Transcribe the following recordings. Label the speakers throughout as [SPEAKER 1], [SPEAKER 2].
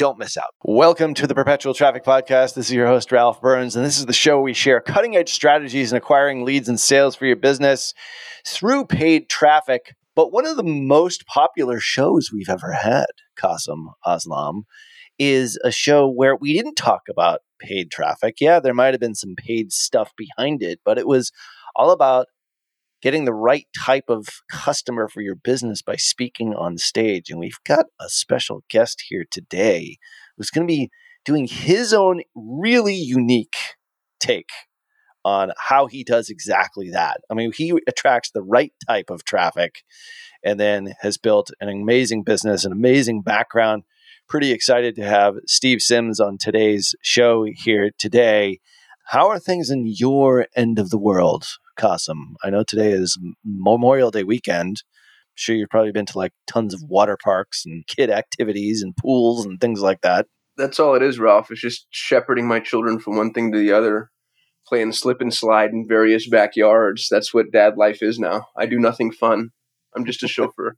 [SPEAKER 1] don't miss out. Welcome to the Perpetual Traffic Podcast. This is your host, Ralph Burns, and this is the show we share cutting edge strategies in acquiring leads and sales for your business through paid traffic. But one of the most popular shows we've ever had, Kasim Aslam, is a show where we didn't talk about paid traffic. Yeah, there might have been some paid stuff behind it, but it was all about getting the right type of customer for your business by speaking on stage. And we've got a special guest here today who's going to be doing his own really unique take on how he does exactly that. I mean, he attracts the right type of traffic and then has built an amazing business, an amazing background. Pretty excited to have Steve Sims on today's show here today. How are things in your end of the world? Kasim. I know today is Memorial Day weekend. I'm sure you've probably been to like tons of water parks and kid activities and pools and things like that.
[SPEAKER 2] That's all it is, Ralph. It's just shepherding my children from one thing to the other, playing slip and slide in various backyards. That's what dad life is now. I do nothing fun. I'm just a chauffeur.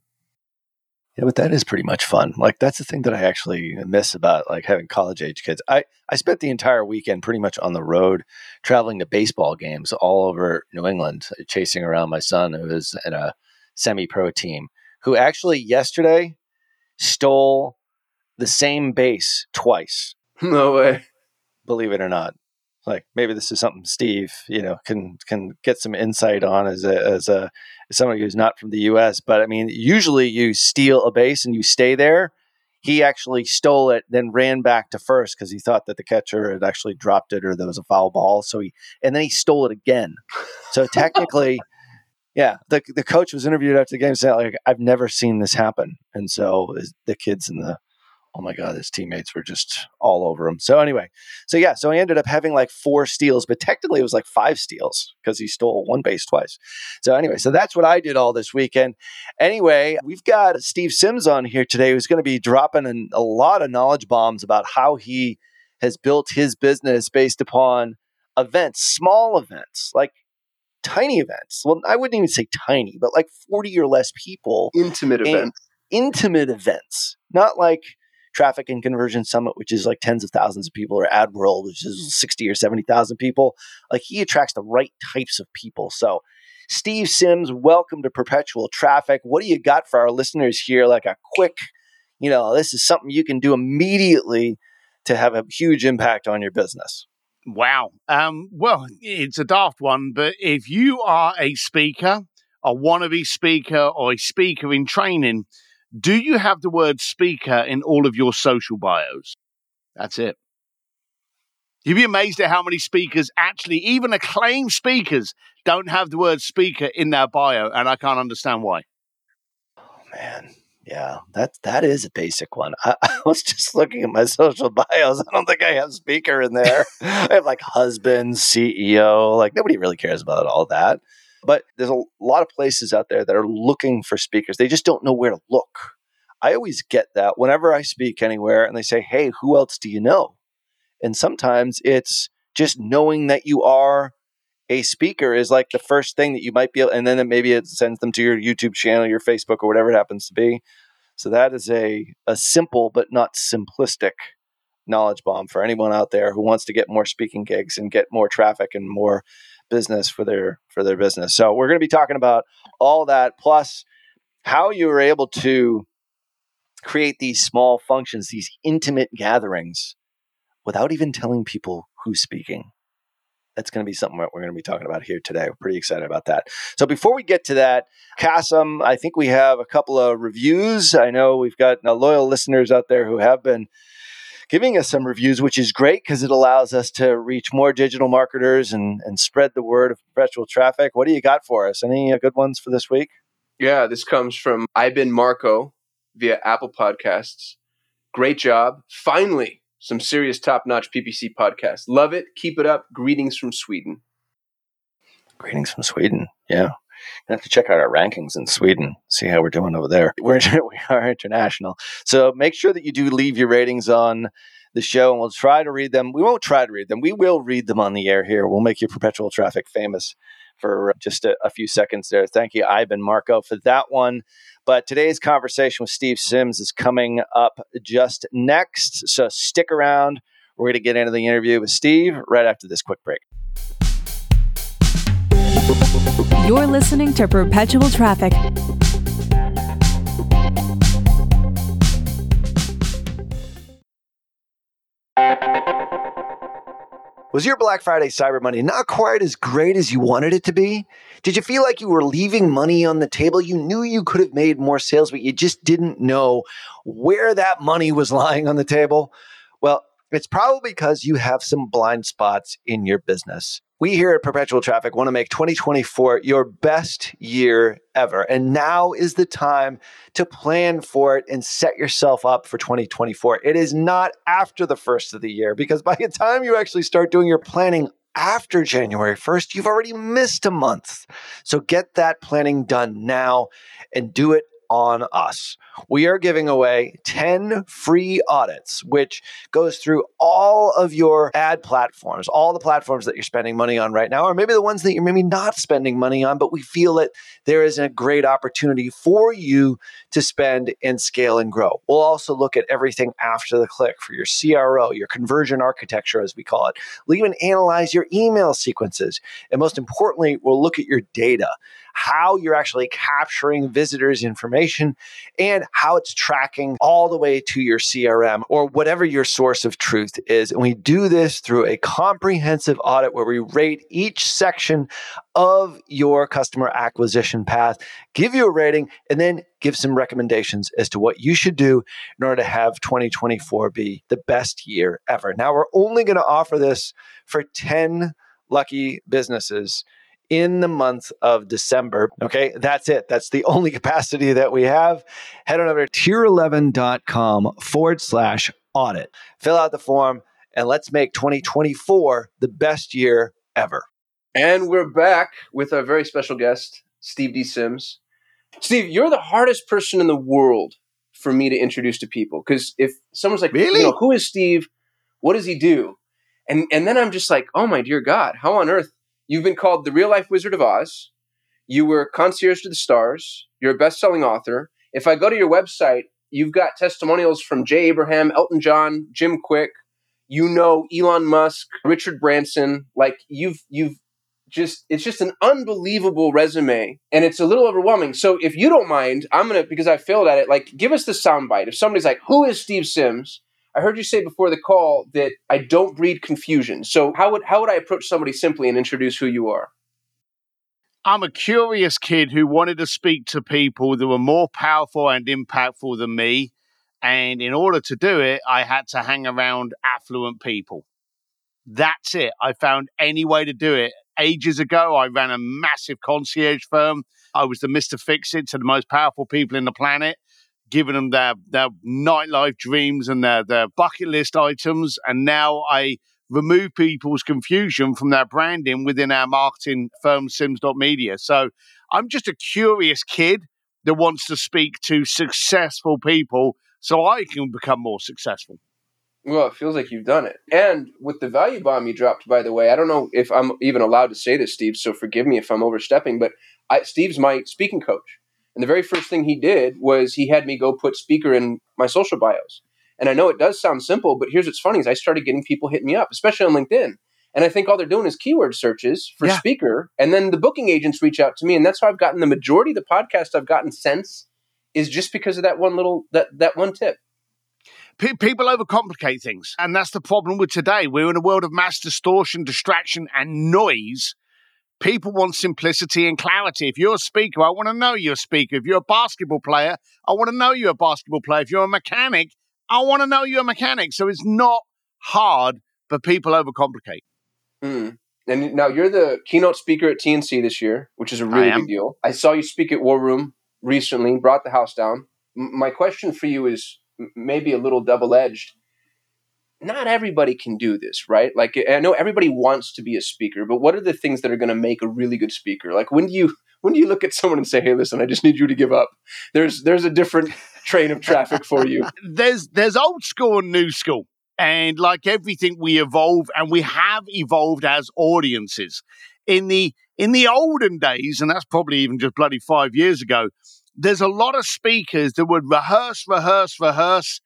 [SPEAKER 1] Yeah, but that is pretty much fun. Like that's the thing that I actually miss about like having college age kids. I I spent the entire weekend pretty much on the road, traveling to baseball games all over New England, chasing around my son who was in a semi-pro team. Who actually yesterday stole the same base twice.
[SPEAKER 2] No way.
[SPEAKER 1] Believe it or not like maybe this is something Steve, you know, can can get some insight on as a as a as somebody who's not from the U.S. But I mean, usually you steal a base and you stay there. He actually stole it, then ran back to first because he thought that the catcher had actually dropped it or there was a foul ball. So he and then he stole it again. So technically, yeah, the the coach was interviewed after the game saying like, "I've never seen this happen," and so the kids in the oh my god, his teammates were just all over him. So anyway, so yeah, so he ended up having like four steals, but technically it was like five steals because he stole one base twice. So anyway, so that's what I did all this weekend. Anyway, we've got Steve Sims on here today who's going to be dropping an, a lot of knowledge bombs about how he has built his business based upon events, small events, like tiny events. Well, I wouldn't even say tiny, but like 40 or less people.
[SPEAKER 2] Intimate events.
[SPEAKER 1] Intimate events. Not like Traffic and Conversion Summit, which is like tens of thousands of people, or Ad World, which is 60 or 70,000 people. Like he attracts the right types of people. So, Steve Sims, welcome to Perpetual Traffic. What do you got for our listeners here? Like a quick, you know, this is something you can do immediately to have a huge impact on your business.
[SPEAKER 3] Wow. Um, well, it's a daft one, but if you are a speaker, a wannabe speaker, or a speaker in training, do you have the word speaker in all of your social bios? That's it. You'd be amazed at how many speakers actually, even acclaimed speakers, don't have the word speaker in their bio, and I can't understand why.
[SPEAKER 1] Oh man, yeah, that that is a basic one. I, I, was just looking at my social bios. I don't think I have speaker in there. I have like husband, CEO. Like nobody really cares about all that. But there's a lot of places out there that are looking for speakers. They just don't know where to look. I always get that whenever I speak anywhere and they say, Hey, who else do you know? And sometimes it's just knowing that you are a speaker is like the first thing that you might be able, and then maybe it sends them to your YouTube channel, your Facebook, or whatever it happens to be. So that is a, a simple but not simplistic knowledge bomb for anyone out there who wants to get more speaking gigs and get more traffic and more business for their for their business. So we're going to be talking about all that plus how you were able to create these small functions, these intimate gatherings without even telling people who's speaking. That's going to be something that we're going to be talking about here today. We're pretty excited about that. So before we get to that, Kasim, I think we have a couple of reviews. I know we've got loyal listeners out there who have been giving us some reviews, which is great because it allows us to reach more digital marketers and, and spread the word of perpetual traffic. What do you got for us? Any uh, good ones for this week?
[SPEAKER 2] Yeah, this comes from Ivan Marco via Apple Podcasts. Great job. Finally, some serious top notch PPC podcast. Love it. Keep it up. Greetings from Sweden.
[SPEAKER 1] Greetings from Sweden. Yeah. I have to check out our rankings in Sweden, see how we're doing over there. We're we are international, so make sure that you do leave your ratings on the show, and we'll try to read them. We won't try to read them; we will read them on the air here. We'll make your perpetual traffic famous for just a, a few seconds there. Thank you, Ivan Marco, for that one. But today's conversation with Steve Sims is coming up just next, so stick around. We're going to get into the interview with Steve right after this quick break.
[SPEAKER 4] You're listening to Perpetual Traffic.
[SPEAKER 1] Was your Black Friday Cyber Monday not quite as great as you wanted it to be? Did you feel like you were leaving money on the table? You knew you could have made more sales, but you just didn't know where that money was lying on the table? Well, it's probably because you have some blind spots in your business. We here at Perpetual Traffic want to make 2024 your best year ever. And now is the time to plan for it and set yourself up for 2024. It is not after the first of the year because by the time you actually start doing your planning after January 1st, you've already missed a month. So get that planning done now and do it on us. We are giving away 10 free audits, which goes through all of your ad platforms, all the platforms that you're spending money on right now, or maybe the ones that you're maybe not spending money on, but we feel that there is a great opportunity for you to spend and scale and grow. We'll also look at everything after the click for your CRO, your conversion architecture, as we call it. We'll even analyze your email sequences. And most importantly, we'll look at your data how you're actually capturing visitors' information and how it's tracking all the way to your CRM or whatever your source of truth is. And we do this through a comprehensive audit where we rate each section of your customer acquisition path, give you a rating, and then give some recommendations as to what you should do in order to have 2024 be the best year ever. Now, we're only going to offer this for 10 lucky businesses in the month of December. Okay, that's it. That's the only capacity that we have. Head on over to tier11.com forward slash audit. Fill out the form and let's make 2024 the best year ever.
[SPEAKER 2] And we're back with our very special guest, Steve D. Sims. Steve, you're the hardest person in the world for me to introduce to people because if someone's like,
[SPEAKER 1] really?
[SPEAKER 2] You know, who is Steve? What does he do? And and then I'm just like, oh my dear God, how on earth You've been called the real life Wizard of Oz. You were concierge to the stars. You're a best selling author. If I go to your website, you've got testimonials from Jay Abraham, Elton John, Jim Kwik. You know Elon Musk, Richard Branson. Like you've you've just it's just an unbelievable resume and it's a little overwhelming. So if you don't mind, I'm gonna because I failed at it. Like give us the soundbite. If somebody's like, "Who is Steve Sims?" I heard you say before the call that I don't breed confusion. So how would how would I approach somebody simply and introduce who you are?
[SPEAKER 3] I'm a curious kid who wanted to speak to people that were more powerful and impactful than me. And in order to do it, I had to hang around affluent people. That's it. I found any way to do it. Ages ago, I ran a massive concierge firm. I was the Mr. Fix It to the most powerful people in the planet giving them their, their nightlife dreams and their, their bucket list items. And now I remove people's confusion from their branding within our marketing firm, Sims.media. So I'm just a curious kid that wants to speak to successful people so I can become more successful.
[SPEAKER 2] Well, it feels like you've done it. And with the value bomb you dropped, by the way, I don't know if I'm even allowed to say this, Steve, so forgive me if I'm overstepping, but I, Steve's my speaking coach. And the very first thing he did was he had me go put speaker in my social bios. And I know it does sound simple, but here's what's funny is I started getting people hitting me up, especially on LinkedIn. And I think all they're doing is keyword searches for
[SPEAKER 3] Yeah.
[SPEAKER 2] speaker. And then the booking agents reach out to me. And that's how I've gotten the majority of the podcast I've gotten since is just because of that one little that that one tip.
[SPEAKER 3] Pe- people overcomplicate things. And that's the problem with today. We're in a world of mass distortion, distraction, and noise. People want simplicity and clarity. If you're a speaker, I want to know you're a speaker. If you're a basketball player, I want to know you're a basketball player. If you're a mechanic, I want to know you're a mechanic. So it's not hard, but people overcomplicate.
[SPEAKER 2] Mm. And now you're the keynote speaker at TNC this year, which is a really big deal. I saw you speak at War Room recently, brought the house down. M- my question for you is maybe a little double edged. Not everybody can do this, right? Like I know everybody wants to be a speaker, but what are the things that are going to make a really good speaker? Like when do you when do you look at someone and say, "Hey, listen, I just need you to give up"? There's there's a different train of traffic for you.
[SPEAKER 3] there's there's old school and new school and like everything we evolve and we have evolved as audiences in the in the olden days and that's probably even just bloody 5 years ago there's a lot of speakers that would rehearse rehearse rehearse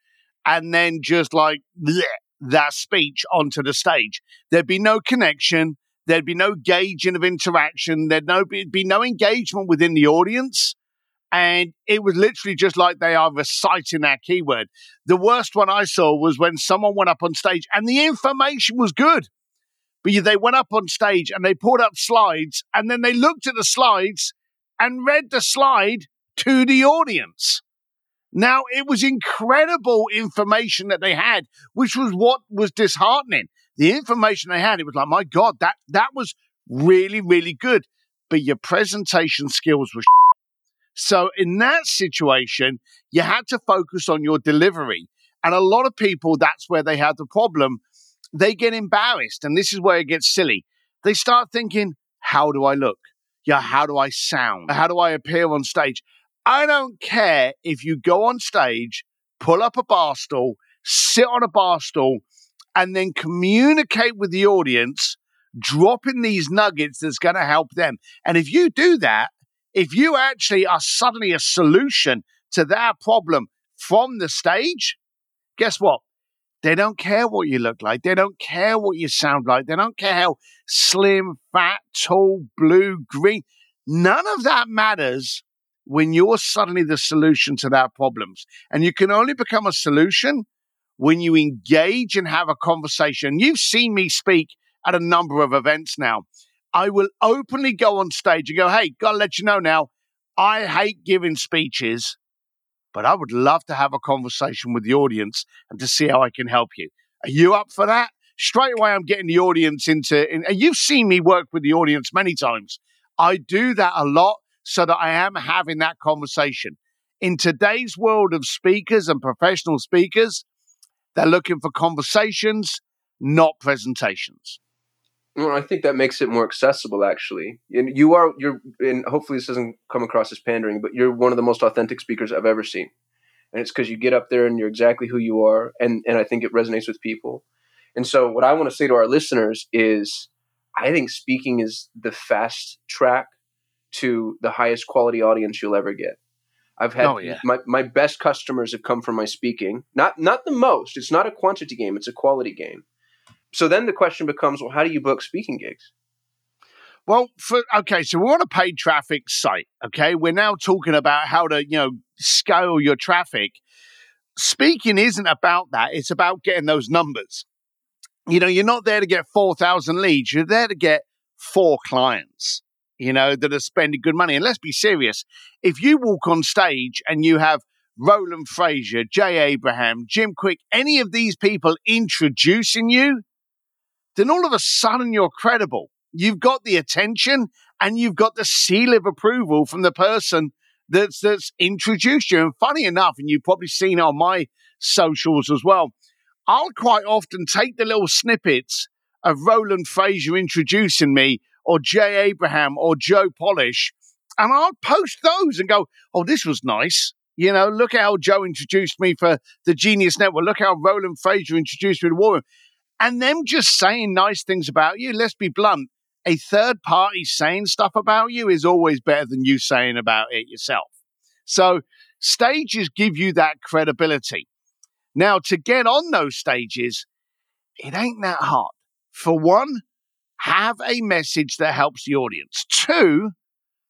[SPEAKER 3] and then just like bleh, that speech onto the stage there'd be no connection there'd be no gauging of interaction there'd no be, be no engagement within the audience and it was literally just like they are reciting that keyword. The worst one I saw was when someone went up on stage and the information was good. But they went up on stage and they pulled up slides and then they looked at the slides and read the slide to the audience. Now, it was incredible information that they had, which was what was disheartening. The information they had, it was like, my God, that, that was really, really good. But your presentation skills were so in that situation, you had to focus on your delivery. And a lot of people, that's where they have the problem. They get embarrassed. And this is where it gets silly. They start thinking, how do I look? Yeah, how do I sound? How do I appear on stage? I don't care if you go on stage, pull up a bar stool, sit on a bar stool, and then communicate with the audience, dropping these nuggets that's going to help them. And if you do that, if you actually are suddenly a solution to their problem from the stage, guess what? They don't care what you look like. They don't care what you sound like. They don't care how slim, fat, tall, blue, green. None of that matters when you're suddenly the solution to their problems. And you can only become a solution when you engage and have a conversation. You've seen me speak at a number of events now. I will openly go on stage and go, hey, gotta let you know now, I hate giving speeches, but I would love to have a conversation with the audience and to see how I can help you. Are you up for that? Straight away, I'm getting the audience into, and you've seen me work with the audience many times. I do that a lot so that I am having that conversation. In today's world of speakers and professional speakers, they're looking for conversations, not presentations.
[SPEAKER 2] Well, I think that makes it more accessible, actually. And you are you're, and hopefully this doesn't come across as pandering, but you're one of the most authentic speakers I've ever seen. And it's because you get up there and you're exactly who you are, and and I think it resonates with people. And so, what I want to say to our listeners is, I think speaking is the fast track to the highest quality audience you'll ever get. I've had
[SPEAKER 3] Oh, yeah.
[SPEAKER 2] my, my best customers have come from my speaking. Not not the most. It's not a quantity game. It's a quality game. So then the question becomes, well, how do you book speaking gigs?
[SPEAKER 3] Well, for okay, so we're on a paid traffic site. Okay, we're now talking about how to you know scale your traffic. Speaking isn't about that; it's about getting those numbers. You know, you're not there to get four thousand leads; you're there to get four clients. You know that are spending good money. And let's be serious: if you walk on stage and you have Roland Frasier, Jay Abraham, Jim Kwik, any of these people introducing you, then all of a sudden you're credible. You've got the attention and you've got the seal of approval from the person that's that's introduced you. And funny enough, and you've probably seen on my socials as well, I'll quite often take the little snippets of Roland Frasier introducing me, or Jay Abraham, or Joe Polish, and I'll post those and go, "Oh, this was nice." You know, look how Joe introduced me for the Genius Network. Look how Roland Frasier introduced me to War Room. And them just saying nice things about you, let's be blunt, a third party saying stuff about you is always better than you saying about it yourself. So stages give you that credibility. Now, to get on those stages, it ain't that hard. For one, have a message that helps the audience. Two,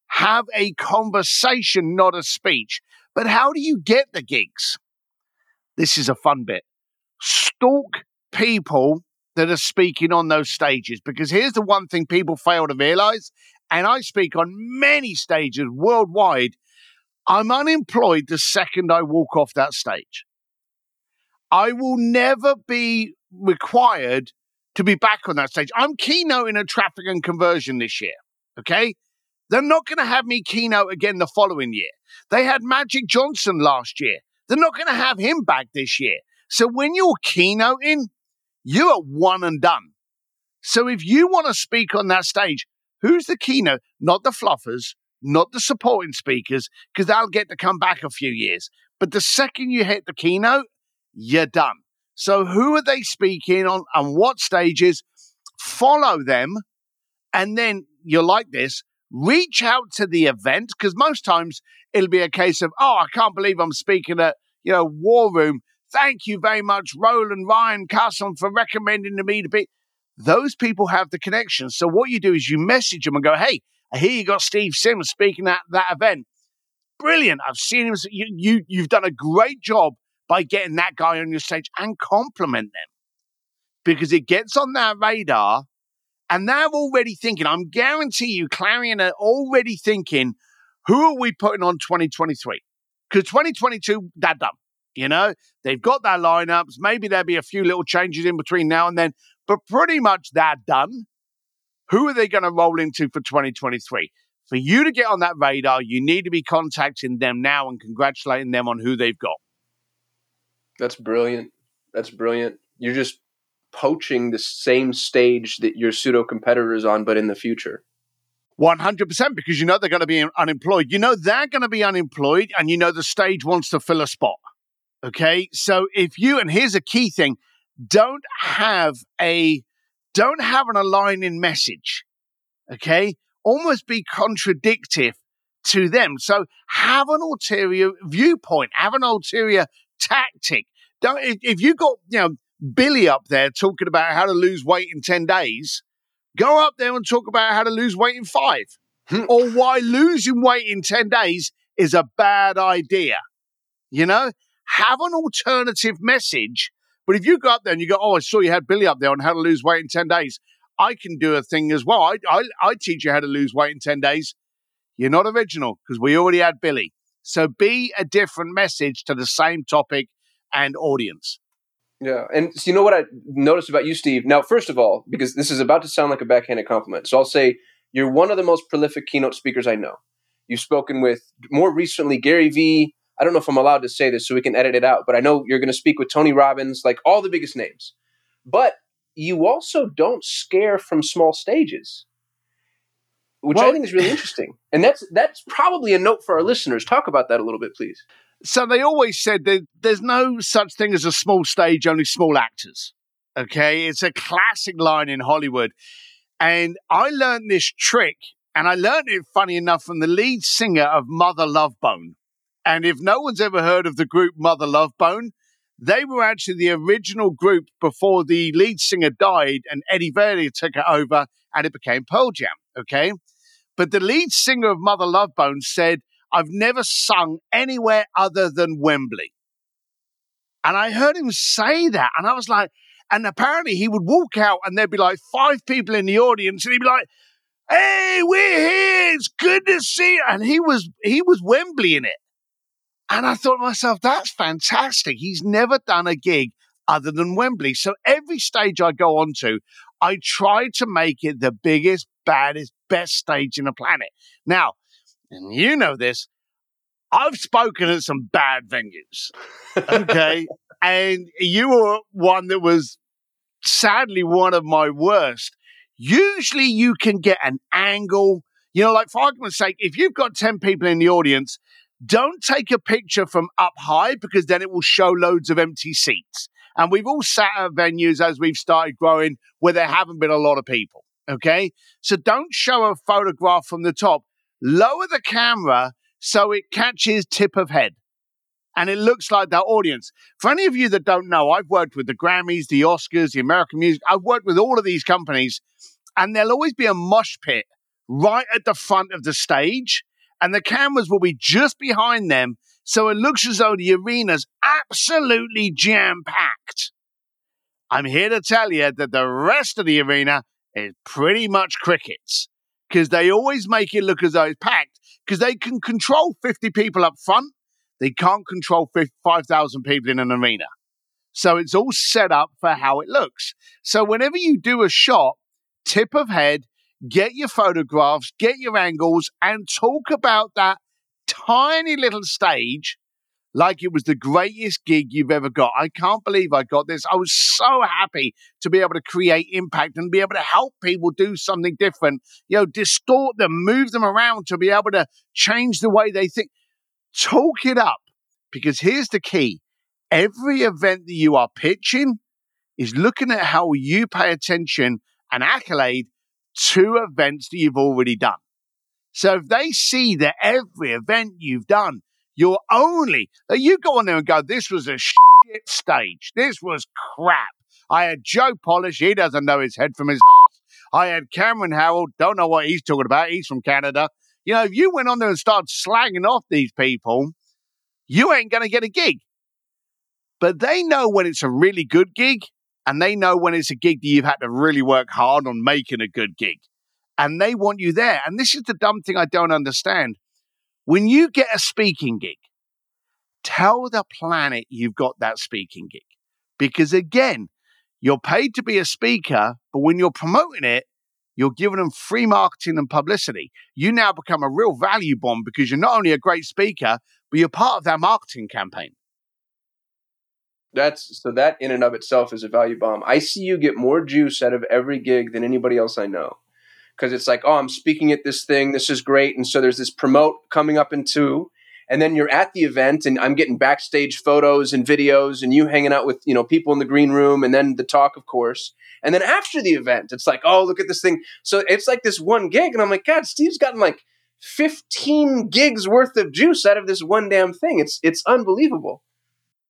[SPEAKER 3] have a conversation, not a speech. But how do you get the gigs? This is a fun bit. Stalk people that are speaking on those stages because here's the one thing people fail to realize, and I speak on many stages worldwide. I'm unemployed the second I walk off that stage. I will never be required to be back on that stage. I'm keynoting a traffic and conversion this year. Okay. They're not going to have me keynote again the following year. They had Magic Johnson last year. They're not going to have him back this year. So when you're keynoting, you are one and done. So if you want to speak on that stage, who's the keynote? Not the fluffers, not the supporting speakers, because they'll get to come back a few years. But the second you hit the keynote, you're done. So who are they speaking on and what stages? Follow them. And then you're like this, reach out to the event because most times it'll be a case of, oh, I can't believe I'm speaking at, you know, War Room. Thank you very much, Roland Ryan Carson, for recommending to me to be. Those people have the connection. So what you do is you message them and go, hey, I hear you got Steve Sims speaking at that event. Brilliant. I've seen him. You, you, you've done a great job by getting that guy on your stage and compliment them because it gets on their radar and they're already thinking, I'm guarantee you, Clarion are already thinking, who are we putting on 2023? Because 2022, they're done. You know, they've got their lineups. Maybe there'll be a few little changes in between now and then, but pretty much they're done. Who are they going to roll into for 2023? For you to get on that radar, you need to be contacting them now and congratulating them on who they've got.
[SPEAKER 2] That's brilliant. That's brilliant. You're just poaching the same stage that your pseudo competitor is on, but in the future.
[SPEAKER 3] 100% because you know they're going to be unemployed. You know they're going to be unemployed and you know the stage wants to fill a spot. Okay. So if you, and here's a key thing don't have a, don't have an aligning message. Okay. Almost be contradictive to them. So have an ulterior viewpoint, have an ulterior tactic. Don't if, if you got you know Billy up there talking about how to lose weight in ten days, go up there and talk about how to lose weight in five, hmm. or why losing weight in ten days is a bad idea. You know, have an alternative message. But if you go up there and you go, "Oh, I saw you had Billy up there on how to lose weight in ten days," I can do a thing as well. I I, I teach you how to lose weight in ten days. You're not original because we already had Billy. So be a different message to the same topic and audience.
[SPEAKER 2] Yeah. And so you know what I noticed about you, Steve? Now, first of all, because this is about to sound like a backhanded compliment, so I'll say you're one of the most prolific keynote speakers I know. You've spoken with more recently Gary Vee. I don't know if I'm allowed to say this so we can edit it out, but I know you're going to speak with Tony Robbins, like all the biggest names. But you also don't scare from small stages which well, I think is really interesting. And that's that's probably a note for our listeners. Talk about that a little bit, please.
[SPEAKER 3] So they always said that there's no such thing as a small stage, only small actors. Okay, it's a classic line in Hollywood, and I learned this trick, and I learned it funny enough from the lead singer of Mother Love Bone. And if no one's ever heard of the group Mother Love Bone, they were actually the original group before the lead singer died and Eddie Vedder took it over and it became Pearl Jam. Okay. But the lead singer of Mother Love Bone said, I've never sung anywhere other than Wembley. And I heard him say that. And I was like, and apparently he would walk out and there'd be like five people in the audience and he'd be like, Hey, we're here. It's good to see you. And he was, he was Wembley in it. And I thought to myself, that's fantastic. He's never done a gig other than Wembley. So every stage I go on to, I try to make it the biggest, baddest, best stage in the planet. Now, and you know this, I've spoken at some bad venues. Okay. and you were one that was sadly one of my worst. Usually you can get an angle. You know, like for argument's sake, if you've got 10 people in the audience, don't take a picture from up high because then it will show loads of empty seats. And we've all sat at venues as we've started growing where there haven't been a lot of people. Okay. So don't show a photograph from the top. Lower the camera so it catches tip of head and it looks like that audience. For any of you that don't know, I've worked with the Grammys, the Oscars, the American Music. I've worked with all of these companies, and there'll always be a mosh pit right at the front of the stage, and the cameras will be just behind them. So it looks as though the arena's absolutely jam packed. I'm here to tell you that the rest of the arena is pretty much crickets because they always make it look as though it's packed because they can control 50 people up front. They can't control 5,000 people in an arena. So it's all set up for how it looks. So whenever you do a shot, tip of head, get your photographs, get your angles, and talk about that tiny little stage like it was the greatest gig you've ever got. I can't believe I got this. I was so happy to be able to create impact and be able to help people do something different, you know, distort them, move them around to be able to change the way they think. Talk it up because here's the key every event that you are pitching is looking at how you pay attention and accolade to events that you've already done. So if they see that every event you've done, you're only, you go on there and go, this was a shit stage. This was crap. I had Joe Polish. He doesn't know his head from his ass. I had Cameron Herold. Don't know what he's talking about. He's from Canada. You know, if you went on there and started slagging off these people, you ain't going to get a gig. But they know when it's a really good gig and they know when it's a gig that you've had to really work hard on making a good gig. And they want you there. And this is the dumb thing I don't understand. When you get a speaking gig, tell the planet you've got that speaking gig. Because again, you're paid to be a speaker, but when you're promoting it, you're giving them free marketing and publicity. You now become a real value bomb because you're not only a great speaker, but you're part of their marketing campaign.
[SPEAKER 2] That's so that in and of itself is a value bomb. I see you get more juice out of every gig than anybody else I know. Because it's like, oh, I'm speaking at this thing. This is great. And so there's this promote coming up in two. And then you're at the event and I'm getting backstage photos and videos and you hanging out with, you know, people in the green room and then the talk, of course. And then after the event, it's like, oh, look at this thing. So it's like this one gig. And I'm like, God, Steve's gotten like 15 gigs worth of juice out of this one damn thing. It's it's unbelievable.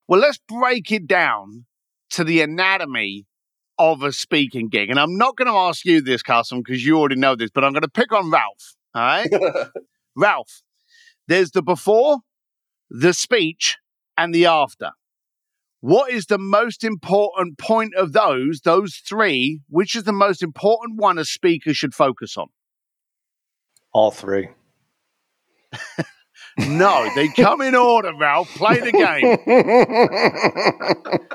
[SPEAKER 3] Well, let's break it down to the anatomy of a speaking gig. And I'm not going to ask you this, Kasim, because you already know this, but I'm going to pick on Ralph. All right? Ralph, there's the before, the speech, and the after. What is the most important point of those, those three? Which is the most important one a speaker should focus on?
[SPEAKER 1] All three.
[SPEAKER 3] No, they come in order, Ralph. Play the game.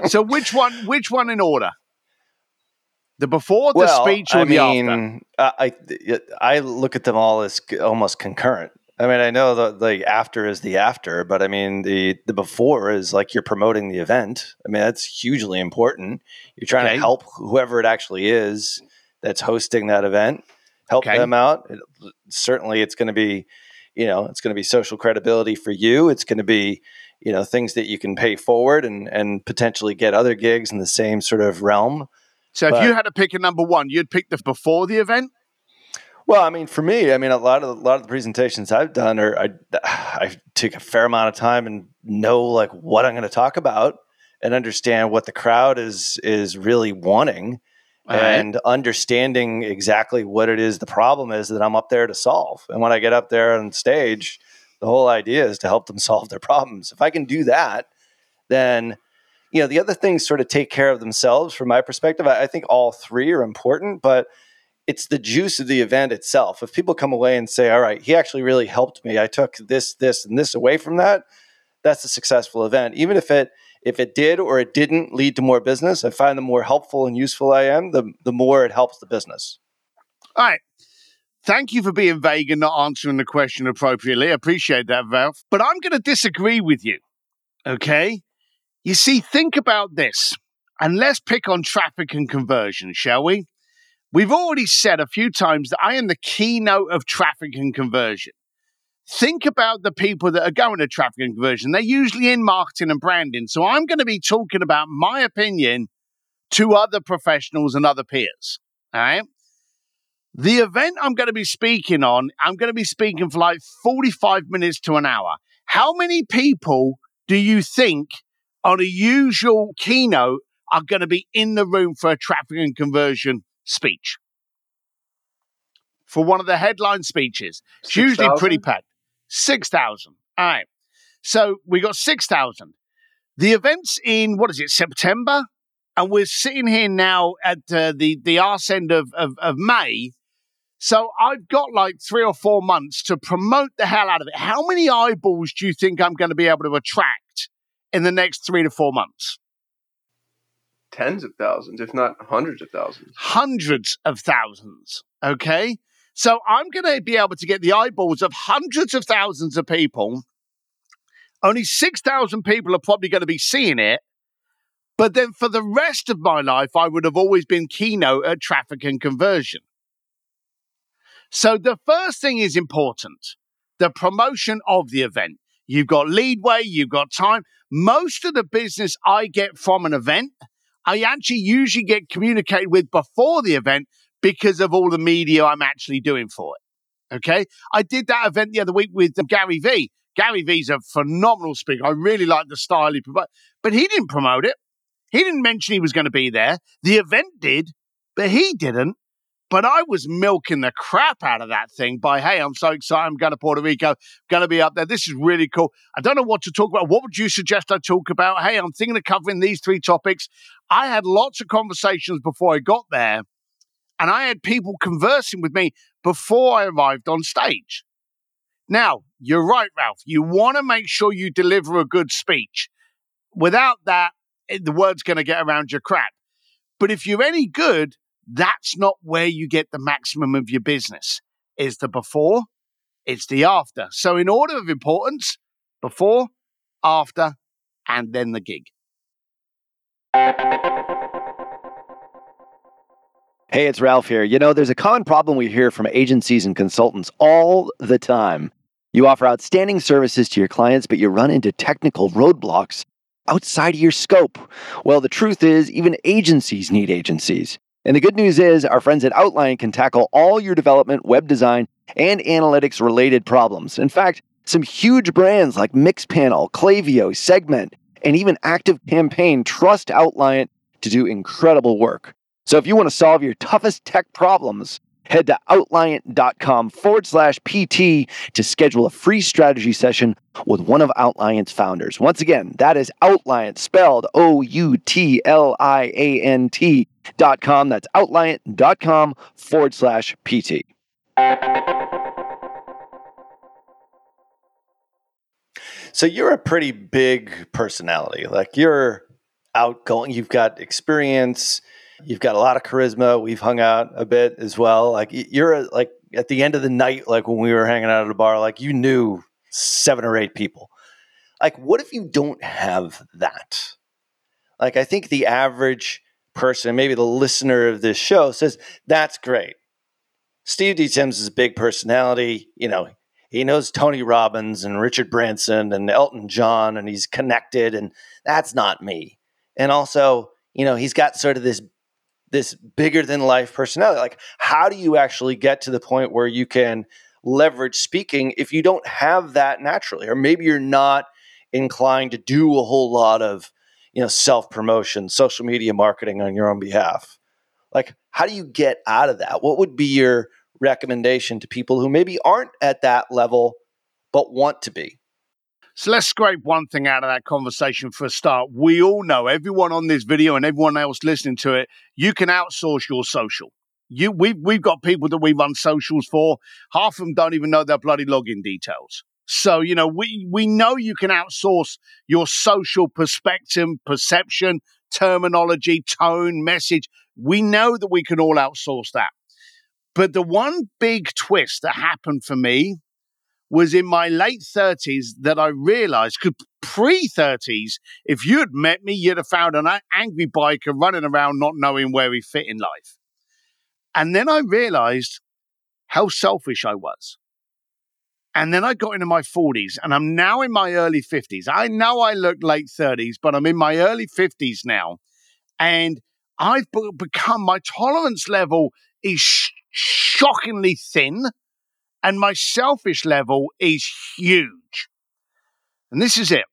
[SPEAKER 3] so which one? Which one in order? The before, the
[SPEAKER 1] well,
[SPEAKER 3] speech, or
[SPEAKER 1] I
[SPEAKER 3] the
[SPEAKER 1] mean,
[SPEAKER 3] after?
[SPEAKER 1] I I look at them all as almost concurrent. I mean, I know the the after is the after, but I mean the the before is like you're promoting the event. I mean, that's hugely important. You're trying
[SPEAKER 3] Okay.
[SPEAKER 1] to help whoever it actually is that's hosting that event, help
[SPEAKER 3] Okay.
[SPEAKER 1] them out. It, certainly, it's going to be, you know, it's going to be social credibility for you. It's going to be, you know, things that you can pay forward and and potentially get other gigs in the same sort of realm.
[SPEAKER 3] So if
[SPEAKER 1] but-
[SPEAKER 3] you had to pick a number one, you'd pick the before the event.
[SPEAKER 1] Well, I mean, for me, I mean, a lot of a lot of the presentations I've done are I I take a fair amount of time and know like what I'm going to talk about and understand what the crowd is is really wanting
[SPEAKER 3] All right.
[SPEAKER 1] and understanding exactly what it is the problem is that I'm up there to solve. And when I get up there on stage, the whole idea is to help them solve their problems. If I can do that, then you know the other things sort of take care of themselves from my perspective. I, I think all three are important, but it's the juice of the event itself. If people come away and say, "All right, he actually really helped me. I took this, this, and this away from that," that's a successful event. Even if it if it did or it didn't lead to more business, I find the more helpful and useful I am, the the more it helps the business.
[SPEAKER 3] All right. Thank you for being vague and not answering the question appropriately. I appreciate that, Ralph. But I'm going to disagree with you. Okay? You see, think about this. And let's pick on traffic and conversion, shall we? We've already said a few times that I am the keynote of traffic and conversion. think about the people that are going to traffic and conversion. They're usually in marketing and branding. So I'm going to be talking about my opinion to other professionals and other peers. All right. The event I'm going to be speaking on, I'm going to be speaking for like 45 minutes to an hour. How many people do you think on a usual keynote are going to be in the room for a traffic and conversion speech? For one of the headline speeches. It's 6, usually 000? pretty packed. 6,000. All right. So we got 6,000. The event's in, what is it, September? And we're sitting here now at uh, the, the arse end of, of, of May. So I've got like three or four months to promote the hell out of it. How many eyeballs do you think I'm going to be able to attract in the next three to four months?
[SPEAKER 2] Tens of thousands, if not hundreds of thousands.
[SPEAKER 3] Hundreds of thousands. Okay. So I'm going to be able to get the eyeballs of hundreds of thousands of people. Only 6,000 people are probably going to be seeing it. But then for the rest of my life, I would have always been keynote at traffic and conversion. So the first thing is important the promotion of the event. You've got leadway, you've got time. Most of the business I get from an event, I actually usually get communicated with before the event because of all the media I'm actually doing for it. Okay. I did that event the other week with um, Gary Vee. Gary Vee's a phenomenal speaker. I really like the style he provides, but he didn't promote it. He didn't mention he was going to be there. The event did, but he didn't. But I was milking the crap out of that thing by, hey, I'm so excited. I'm going to Puerto Rico, going to be up there. This is really cool. I don't know what to talk about. What would you suggest I talk about? Hey, I'm thinking of covering these three topics. I had lots of conversations before I got there and I had people conversing with me before I arrived on stage. Now, you're right, Ralph. You want to make sure you deliver a good speech. Without that, eh, the word's going to get around your crap. But if you're any good, that's not where you get the maximum of your business. Is the before, it's the after. So, in order of importance, before, after, and then the gig.
[SPEAKER 1] Hey, it's Ralph here. You know, there's a common problem we hear from agencies and consultants all the time. You offer outstanding services to your clients, but you run into technical roadblocks outside of your scope. Well, the truth is, even agencies need agencies. And the good news is, our friends at Outliant can tackle all your development, web design, and analytics related problems. In fact, some huge brands like Mixpanel, Klaviyo, Segment, and even ActiveCampaign trust Outliant to do incredible work. So if you want to solve your toughest tech problems, head to outliant.com forward slash PT to schedule a free strategy session with one of Outliant's founders. Once again, that is Outliant, spelled O U T L I A N T dot com. That's outliant.com forward slash PT. So you're a pretty big personality. Like you're outgoing, you've got experience You've got a lot of charisma. We've hung out a bit as well. Like you're like at the end of the night, like when we were hanging out at a bar, like you knew seven or eight people. Like, what if you don't have that? Like, I think the average person, maybe the listener of this show, says, That's great. Steve D. Sims is a big personality. You know, he knows Tony Robbins and Richard Branson and Elton John, and he's connected, and that's not me. And also, you know, he's got sort of this this bigger than life personality. Like, how do you actually get to the point where you can leverage speaking if you don't have that naturally? Or maybe you're not inclined to do a whole lot of, you know, self promotion, social media marketing on your own behalf. Like, how do you get out of that? What would be your recommendation to people who maybe aren't at that level but want to be?
[SPEAKER 3] So let's scrape one thing out of that conversation for a start. We all know, everyone on this video and everyone else listening to it, you can outsource your social. You, we've, we've got people that we run socials for. Half of them don't even know their bloody login details. So, you know, we, we know you can outsource your social perspective, perception, terminology, tone, message. We know that we can all outsource that. But the one big twist that happened for me was in my late 30s that I realized, because pre 30s, if you had met me, you'd have found an angry biker running around not knowing where he fit in life. And then I realized how selfish I was. And then I got into my 40s and I'm now in my early 50s. I know I look late 30s, but I'm in my early 50s now. And I've become, my tolerance level is sh- shockingly thin and my selfish level is huge. And this is it.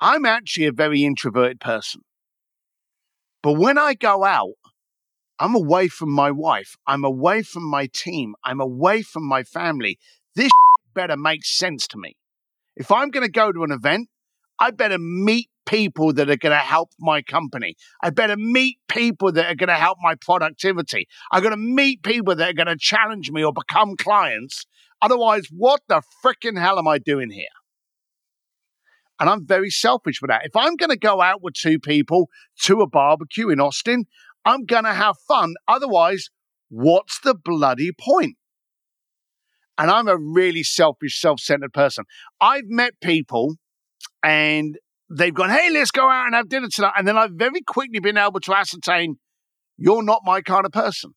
[SPEAKER 3] I'm actually a very introverted person. But when I go out, I'm away from my wife. I'm away from my team. I'm away from my family. This better make sense to me. If I'm going to go to an event, I better meet people that are going to help my company. I better meet people that are going to help my productivity. I'm going to meet people that are going to challenge me or become clients. Otherwise, what the freaking hell am I doing here? And I'm very selfish with that. If I'm going to go out with two people to a barbecue in Austin, I'm going to have fun. Otherwise, what's the bloody point? And I'm a really selfish, self centered person. I've met people and they've gone, hey, let's go out and have dinner tonight. And then I've very quickly been able to ascertain you're not my kind of person.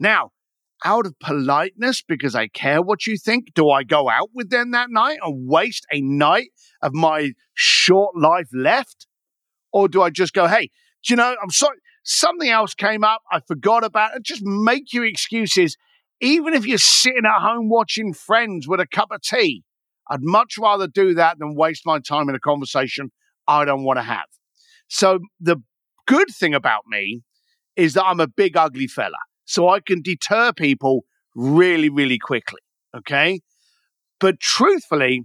[SPEAKER 3] Now, out of politeness, because I care what you think, do I go out with them that night and waste a night of my short life left? Or do I just go, hey, do you know, I'm sorry, something else came up, I forgot about it. Just make your excuses. Even if you're sitting at home watching Friends with a cup of tea, I'd much rather do that than waste my time in a conversation I don't want to have. So the good thing about me is that I'm a big, ugly fella. So I can deter people really, really quickly. Okay. But truthfully,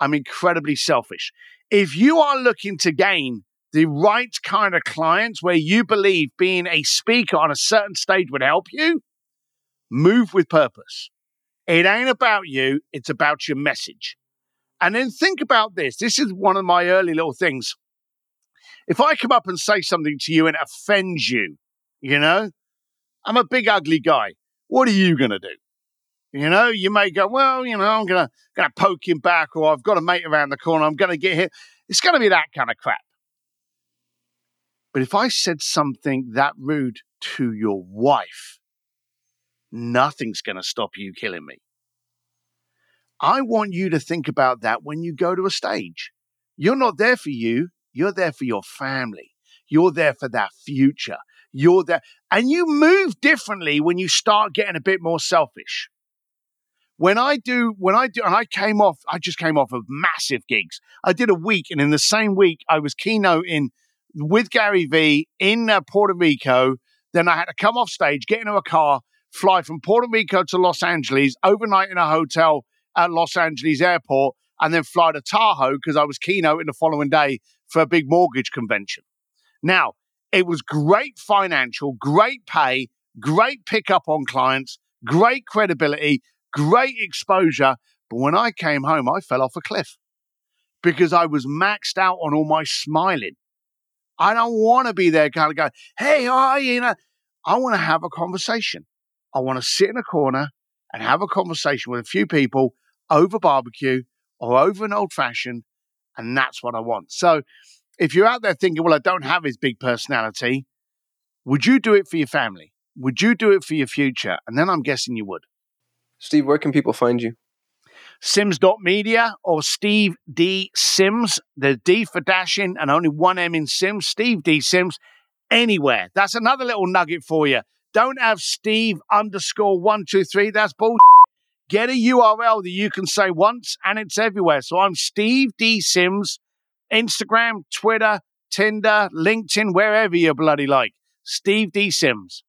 [SPEAKER 3] I'm incredibly selfish. If you are looking to gain the right kind of clients where you believe being a speaker on a certain stage would help you, move with purpose. It ain't about you, it's about your message. And then think about this. This is one of my early little things. If I come up and say something to you and it offends you, you know, I'm a big ugly guy. What are you going to do? You know, you may go, well, you know, I'm going to gonna poke him back or I've got a mate around the corner. I'm going to get him. It's going to be that kind of crap. But if I said something that rude to your wife, nothing's going to stop you killing me. I want you to think about that when you go to a stage. You're not there for you, you're there for your family. You're there for that future. You're there. And you move differently when you start getting a bit more selfish. When I do, when I do, and I came off, I just came off of massive gigs. I did a week, and in the same week, I was keynoting with Gary Vee in uh, Puerto Rico. Then I had to come off stage, get into a car, fly from Puerto Rico to Los Angeles, overnight in a hotel at Los Angeles airport, and then fly to Tahoe because I was keynoting the following day for a big mortgage convention. Now, it was great financial, great pay, great pickup on clients, great credibility, great exposure. But when I came home, I fell off a cliff because I was maxed out on all my smiling. I don't want to be there kind of going, hey, how are you? you know, I want to have a conversation. I want to sit in a corner and have a conversation with a few people over barbecue or over an old fashioned. And that's what I want. So if you're out there thinking, well, I don't have his big personality, would you do it for your family? Would you do it for your future? And then I'm guessing you would.
[SPEAKER 2] Steve, where can people find you?
[SPEAKER 3] Sims.media or Steve D. Sims. The D for dashing and only one M in Sims. Steve D. Sims. Anywhere. That's another little nugget for you. Don't have Steve underscore one, two, three. That's bullshit. Get a URL that you can say once and it's everywhere. So I'm Steve D. Sims, Instagram, Twitter, Tinder, LinkedIn, wherever you bloody like. Steve D. Sims.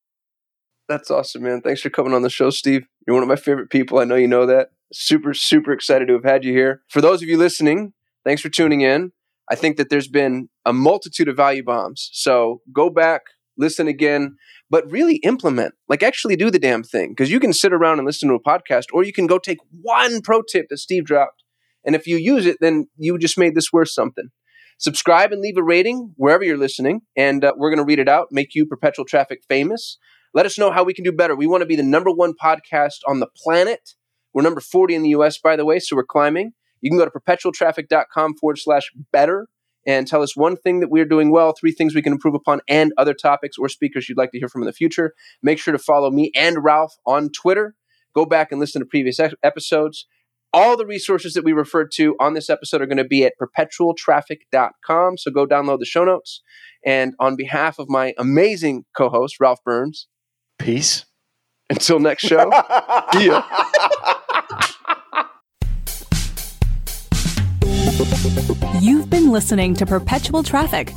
[SPEAKER 2] That's awesome, man. Thanks for coming on the show, Steve. You're one of my favorite people. I know you know that. Super, super excited to have had you here. For those of you listening, thanks for tuning in. I think that there's been a multitude of value bombs. So go back, listen again, but really implement, like actually do the damn thing. Because you can sit around and listen to a podcast, or you can go take one pro tip that Steve dropped. And if you use it, then you just made this worth something. Subscribe and leave a rating wherever you're listening, and uh, we're going to read it out, make you perpetual traffic famous. Let us know how we can do better. We want to be the number one podcast on the planet. We're number 40 in the US, by the way, so we're climbing. You can go to perpetualtraffic.com forward slash better and tell us one thing that we're doing well, three things we can improve upon, and other topics or speakers you'd like to hear from in the future. Make sure to follow me and Ralph on Twitter. Go back and listen to previous episodes. All the resources that we referred to on this episode are going to be at perpetualtraffic.com. So go download the show notes. And on behalf of my amazing co host, Ralph Burns,
[SPEAKER 1] Peace.
[SPEAKER 2] until next show, see
[SPEAKER 4] You've been listening to Perpetual Traffic,